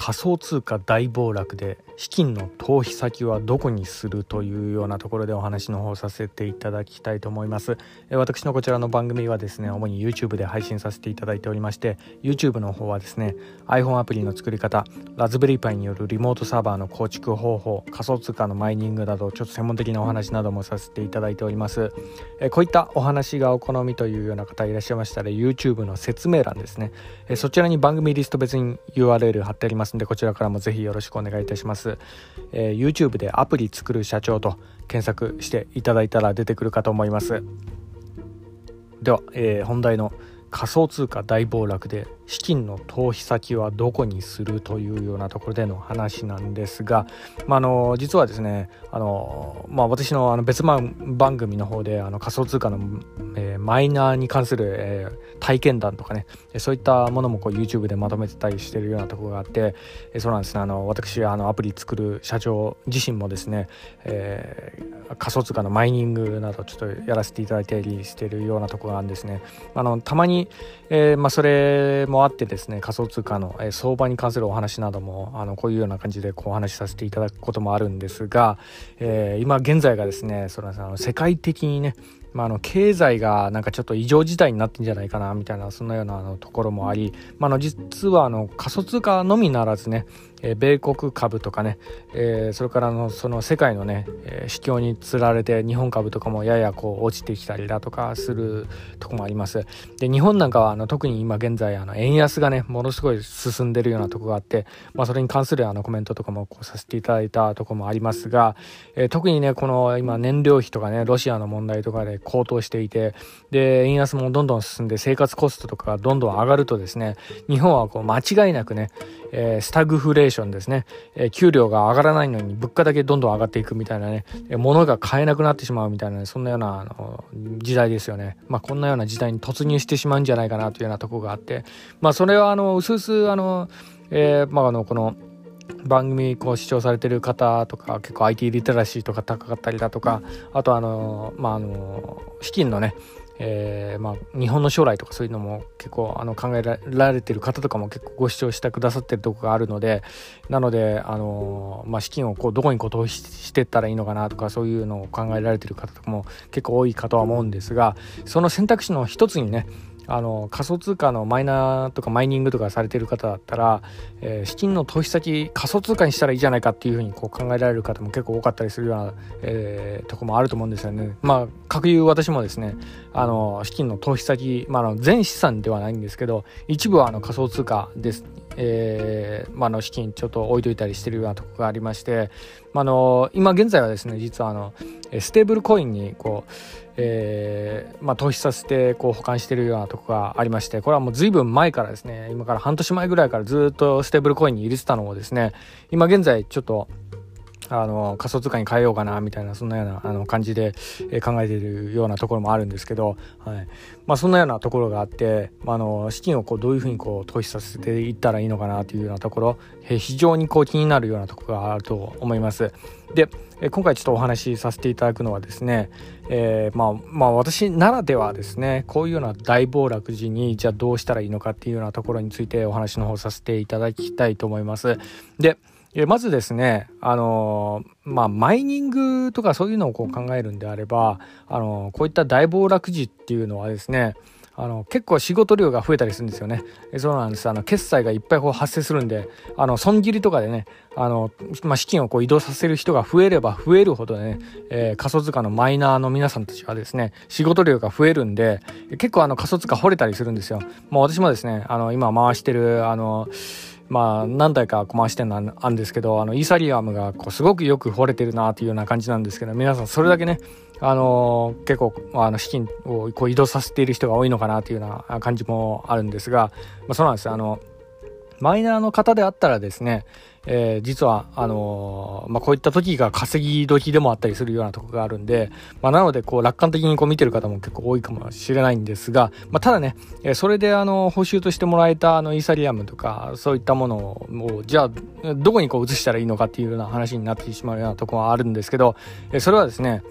仮想通貨大暴落で資金の逃避先はどこにするというようなところでお話の方させていただきたいと思います。私のこちらの番組はですね主に YouTube で配信させていただいておりまして YouTube の方はですね iPhone アプリの作り方ラズベリーパイによるリモートサーバーの構築方法仮想通貨のマイニングなどちょっと専門的なお話などもさせていただいております。こういったお話がお好みというような方いらっしゃいましたら YouTube の説明欄ですね。そちらに番組リスト別に URL 貼ってあります。のでこちらからもぜひよろしくお願いいたします、えー、YouTube でアプリ作る社長と検索していただいたら出てくるかと思います。では、えー、本題の仮想通貨大暴落で資金の投資先はどこにするというようなところでの話なんですが、まあ、あの実はですねあの、まあ、私のあの別番組の方であの仮想通貨の、えー、マイナーに関する、えー、体験談とかねそういったものもこう YouTube でまとめてたりしてるようなところがあって、えー、そうなんですねあの私あのアプリ作る社長自身もですね、えー、仮想通貨のマイニングなどちょっとやらせていただいたりしてるようなところがあるんですね。あのたまに、えーまあ、それもあってですね仮想通貨の、え相場に関するお話などもあのこういうような感じでこうお話しさせていただくこともあるんですが、えー、今現在がですねそのあの世界的にねまあ、あの経済がなんかちょっと異常事態になってんじゃないかなみたいなそんなようなあのところもあり、まあ、の実はあの仮想通貨のみならずね、えー、米国株とかね、えー、それからのその世界のね、えー、市況につられて日本株とかもややこう落ちてきたりだとかするとこもあります。で日本なんかはあの特に今現在あの円安がねものすごい進んでるようなとこがあって、まあ、それに関するあのコメントとかもこうさせていただいたとこもありますが、えー、特にねこの今燃料費とかねロシアの問題とかで高騰していてで円安もどんどん進んで生活コストとかがどんどん上がるとですね日本はこう間違いなくね、えー、スタグフレーションですね、えー、給料が上がらないのに物価だけどんどん上がっていくみたいなね、えー、物が買えなくなってしまうみたいな、ね、そんなようなあの時代ですよね。まあ、こんなような時代に突入してしまうんじゃないかなというようなところがあって、まあ、それはあの、うすうすあの、えー、まあ、あの、この、番組こう視聴されてる方とか結構 IT リテラシーとか高かったりだとかあとあのまああの資金のねえー、まあ、日本の将来とかそういうのも結構あの考えられてる方とかも結構ご視聴してくださってるとこがあるのでなので、あのまあ、資金をこうどこにこう投資してったらいいのかなとかそういうのを考えられてる方とかも結構多いかとは思うんですがその選択肢の一つにねあの仮想通貨のマイナーとかマイニングとかされてる方だったら、えー、資金の投資先仮想通貨にしたらいいじゃないかっていうふうにこう考えられる方も結構多かったりするような、えー、とこもあると思うんですよね。まあ各有私もですねあの資金の投資先、まあ、あの全資産ではないんですけど一部はあの仮想通貨ですえーまあ、の資金ちょっと置いといたりしてるようなとこがありまして、まあの今現在はですね実はあのステーブルコインにこう、えーまあ、投資させてこう保管してるようなとこがありましてこれはもう随分前からですね今から半年前ぐらいからずっとステーブルコインに入れてたのをですね今現在ちょっとあの仮想通貨に変えようかなみたいなそんなようなあの感じで、え考えているようなところもあるんですけど、はいまあ、そんなようなところがあって、まあ、の資金をこうどういうふうにこう投資させていったらいいのかなというようなところ、え非常にこう気になるようなところがあると思います。で今回ちょっとお話しさせていただくのはですね、えー、まあまあ私ならではですねこういうような大暴落時にじゃあどうしたらいいのかっていうようなところについてお話の方させていただきたいと思います。でえまずですね、あのまあ、マイニングとかそういうのをこう考えるんであれば、あのこういった大暴落時っていうのはですね、あの結構仕事量が増えたりするんですよね。そうなんです。あの決済がいっぱいこう発生するんで、あの損切りとかでね、あのまあ、資金をこう移動させる人が増えれば増えるほどね、えー、仮想通貨のマイナーの皆さんたちはですね、仕事量が増えるんで、結構あの仮想通貨掘れたりするんですよ。もう私もですね、あの今回してるあのまあ何台か回してるのあるんですけどあのイーサリアムがこうすごくよく掘れてるなというような感じなんですけど皆さんそれだけねあの結構あの資金をこう移動させている人が多いのかなというような感じもあるんですが、まあ、そうなんです。あのマイナーの方であったらですね、えー、実は、あのー、まあ、こういった時が稼ぎ時でもあったりするようなとこがあるんで、まあ、なので、こう、楽観的にこう見てる方も結構多いかもしれないんですが、まあ、ただね、え、それで、あの、報酬としてもらえた、あの、イーサリアムとか、そういったものを、じゃあ、どこにこう移したらいいのかっていうような話になってしまうようなところはあるんですけど、え、それはですね、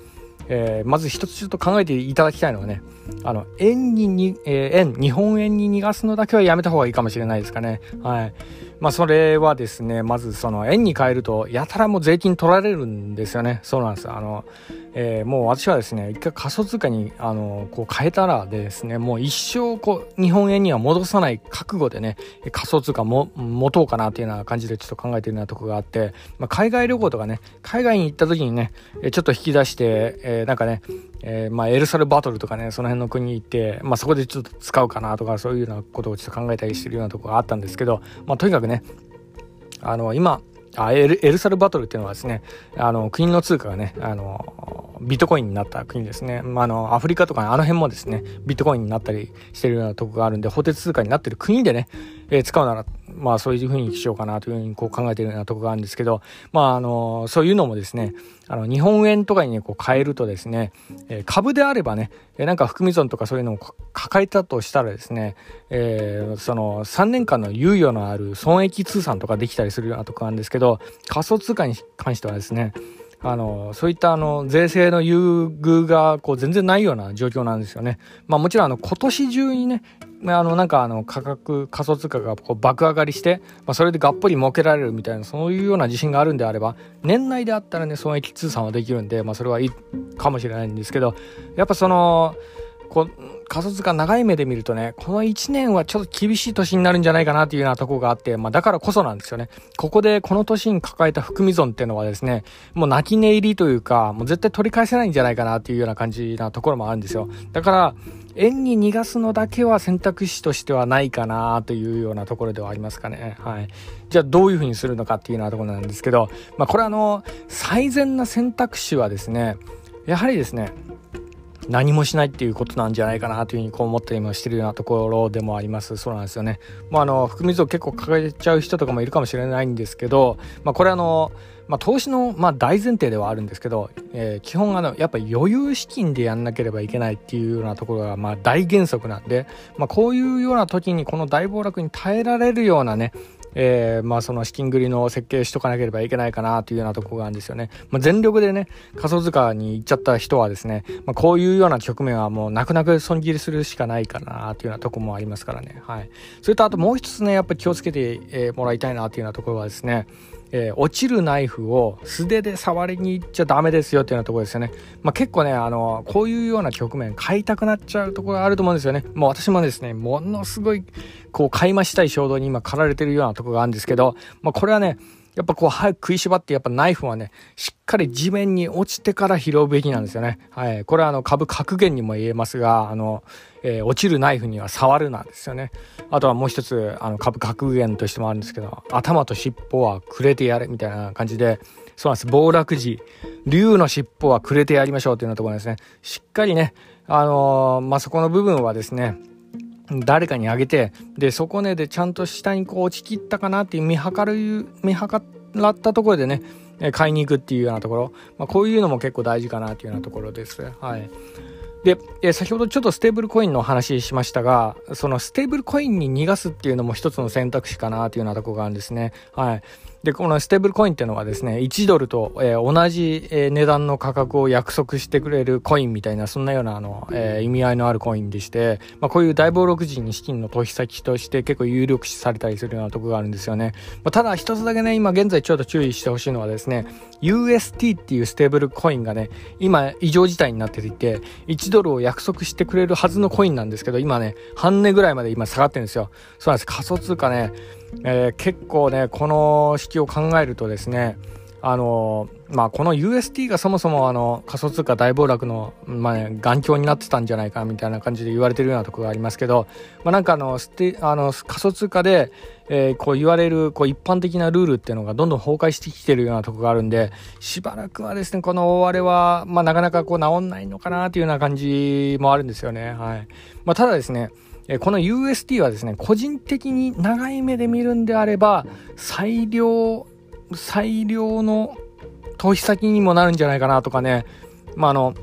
えー、まず一つちょっと考えていただきたいのはね、あの、円にに、えー、円、日本円に逃がすのだけはやめた方がいいかもしれないですかね。はい。まあ、それはですね、まずその円に変えると、やたらもう税金取られるんですよね。そうなんです。あの、えー、もう私はですね、一回仮想通貨に、あの、こう変えたらですね、もう一生こう、日本円には戻さない覚悟でね、仮想通貨も持とうかなっていうような感じでちょっと考えてるようなとこがあって、まあ、海外旅行とかね、海外に行った時にね、ちょっと引き出して、えー、なんかね、えー、まあ、エルサルバトルとかね、その辺の国行って、まあ、そこでちょっと使うかなとか、そういうようなことをちょっと考えたりしてるようなとこがあったんですけど、まあ、とにかくね、あの、今、あエルエルサルバトルっていうのはですね、あの、国の通貨がね、あの、ビットコインになった国ですね。ま、あの、アフリカとか、あの辺もですね、ビットコインになったりしてるようなとこがあるんで、法定通貨になってる国でね、えー、使うなら、まあそういうふうにしようかなというふうにこう考えているようなところがあるんですけど、まああの、そういうのもですね、あの、日本円とかにね、こう変えるとですね、えー、株であればね、えー、なんか含み損とかそういうのを抱えたとしたらですね、えー、その3年間の猶予のある損益通算とかできたりするようなところなんですけど、仮想通貨に関してはですね、あの、そういったあの、税制の優遇がこう全然ないような状況なんですよね。まあもちろんあの、今年中にね、あの、なんかあの、価格、仮想通貨がこう爆上がりして、まあそれでがっぽり儲けられるみたいな、そういうような自信があるんであれば、年内であったらね、損益通算はできるんで、まあそれはいいかもしれないんですけど、やっぱその、こう、仮想通貨長い目で見るとね、この1年はちょっと厳しい年になるんじゃないかなっていうようなとこがあって、まあだからこそなんですよね。ここでこの年に抱えた含み損っていうのはですね、もう泣き寝入りというか、もう絶対取り返せないんじゃないかなっていうような感じなところもあるんですよ。だから、円に逃がすのだけは選択肢としてはないかなというようなところではありますかね。はい。じゃあどういうふうにするのかっていうようなところなんですけど、まあこれあの、最善な選択肢はですね、やはりですね、何もしないっていうことなんじゃないかなというふうにこう思ったりもしてるようなところでもありますそうなんですよね。まあ、あの含み損結構抱えちゃう人とかもいるかもしれないんですけど、まあ、これあのまあ、投資の、まあ、大前提ではあるんですけど、えー、基本あのやっぱ余裕資金でやんなければいけないっていうようなところが、まあ、大原則なんで、まあ、こういうような時にこの大暴落に耐えられるようなねえー、まあその資金繰りの設計しとかなければいけないかなというようなとこがあるんですよね。まあ、全力でね、仮想通貨に行っちゃった人はですね、まあ、こういうような局面はもう泣く泣く損切りするしかないかなというようなとこもありますからね。はい。それとあともう一つね、やっぱり気をつけて、もらいたいなというようなところはですね、えー、落ちるナイフを素手で触りに行っちゃダメですよっていうようなところですよね。まあ、結構ね、あの、こういうような局面買いたくなっちゃうところがあると思うんですよね。もう私もですね、ものすごい、こう、買い増したい衝動に今駆られてるようなところがあるんですけど、まあ、これはね、やっぱこう早く食いしばってやっぱナイフはね、しっかり地面に落ちてから拾うべきなんですよね。はい。これはあの株格言にも言えますが、あの、えー、落ちるナイフには触るなんですよね。あとはもう一つ、あの株格言としてもあるんですけど、頭と尻尾はくれてやれみたいな感じで、そうなんです。暴落時、竜の尻尾はくれてやりましょうというようなところですね。しっかりね、あのー、まあ、そこの部分はですね、誰かにあげて、で、底根でちゃんと下にこう落ちきったかなっていう見計る、見計らったところでね、買いに行くっていうようなところ、まあ、こういうのも結構大事かなっていうようなところです。はい。で、え先ほどちょっとステーブルコインの話しましたが、そのステーブルコインに逃がすっていうのも一つの選択肢かなというようなところがあるんですね。はい。で、このステーブルコインっていうのはですね、1ドルと、えー、同じ、え、値段の価格を約束してくれるコインみたいな、そんなようなあの、えー、意味合いのあるコインでして、まあ、こういう大暴落時に資金の投資先として結構有力視されたりするようなとこがあるんですよね。まあ、ただ一つだけね、今現在ちょっと注意してほしいのはですね、UST っていうステーブルコインがね、今異常事態になっていて、1ドルを約束してくれるはずのコインなんですけど、今ね、半値ぐらいまで今下がってるんですよ。そうなんです。仮想通貨ね、えー、結構ね、この式を考えるとですね、あのまあ、この UST がそもそもあの仮想通貨大暴落の、まあね、眼鏡になってたんじゃないかみたいな感じで言われてるようなところがありますけど、まあ、なんかあのステあの仮想通貨で、えー、こう言われるこう一般的なルールっていうのがどんどん崩壊してきてるようなところがあるんでしばらくはですねこの大荒れは、まあ、なかなかこう治んないのかなというような感じもあるんですよね。はいまあ、ただですねこの UST はですね、個人的に長い目で見るんであれば、最良、最良の投資先にもなるんじゃないかなとかね、まあ、あの、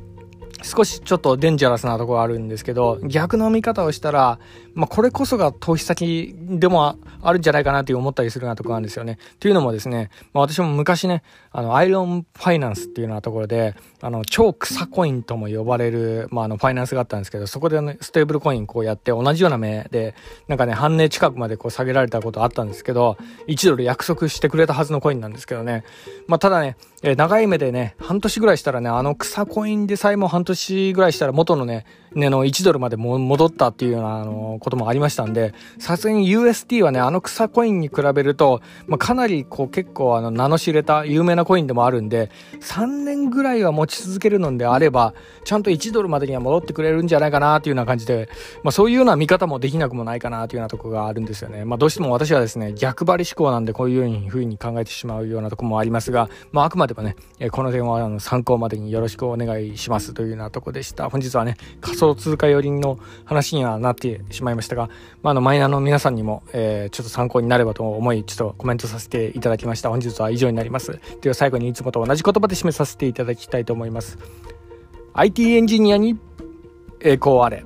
少しちょっとデンジャラスなところあるんですけど、逆の見方をしたら、まあ、これこそが投資先でもあるんじゃないかなって思ったりするようなところなんですよね。というのもですね、まあ、私も昔ね、あの、アイロンファイナンスっていうようなところで、あの、超草コインとも呼ばれる、まあ、あの、ファイナンスがあったんですけど、そこでね、ステーブルコインこうやって同じような目で、なんかね、半値近くまでこう下げられたことあったんですけど、1ドル約束してくれたはずのコインなんですけどね。まあ、ただね、え、長い目でね、半年ぐらいしたらね、あの草コインでさえも半年ぐらいしたら元のね、ねの1ドルまで戻ったっていうような、あの、こともありましたんで、さすがに UST はね、あの草コインに比べると、まあ、かなりこう結構あの名の知れた有名なコインでもあるんで、3年ぐらいは持ち続けるのであれば、ちゃんと1ドルまでには戻ってくれるんじゃないかなっていうような感じで、まあ、そういうような見方もできなくもないかなというようなとこがあるんですよね。まあ、どうしても私はですね、逆張り思考なんでこういうふうに考えてしまうようなとこもありますが、まあ、あくまでもね、この点はあの参考までによろしくお願いしますというようなとこでした。本日はね、仮想通貨寄りの話にはなってしまいましたが、まあ、あの、マイナーの皆さんにも、えー、ちょっと参考になればと思い、ちょっとコメントさせていただきました。本日は以上になります。では最後にいつもと同じ言葉で締めさせていただきたいと思います。IT エンジニアに栄光あれ。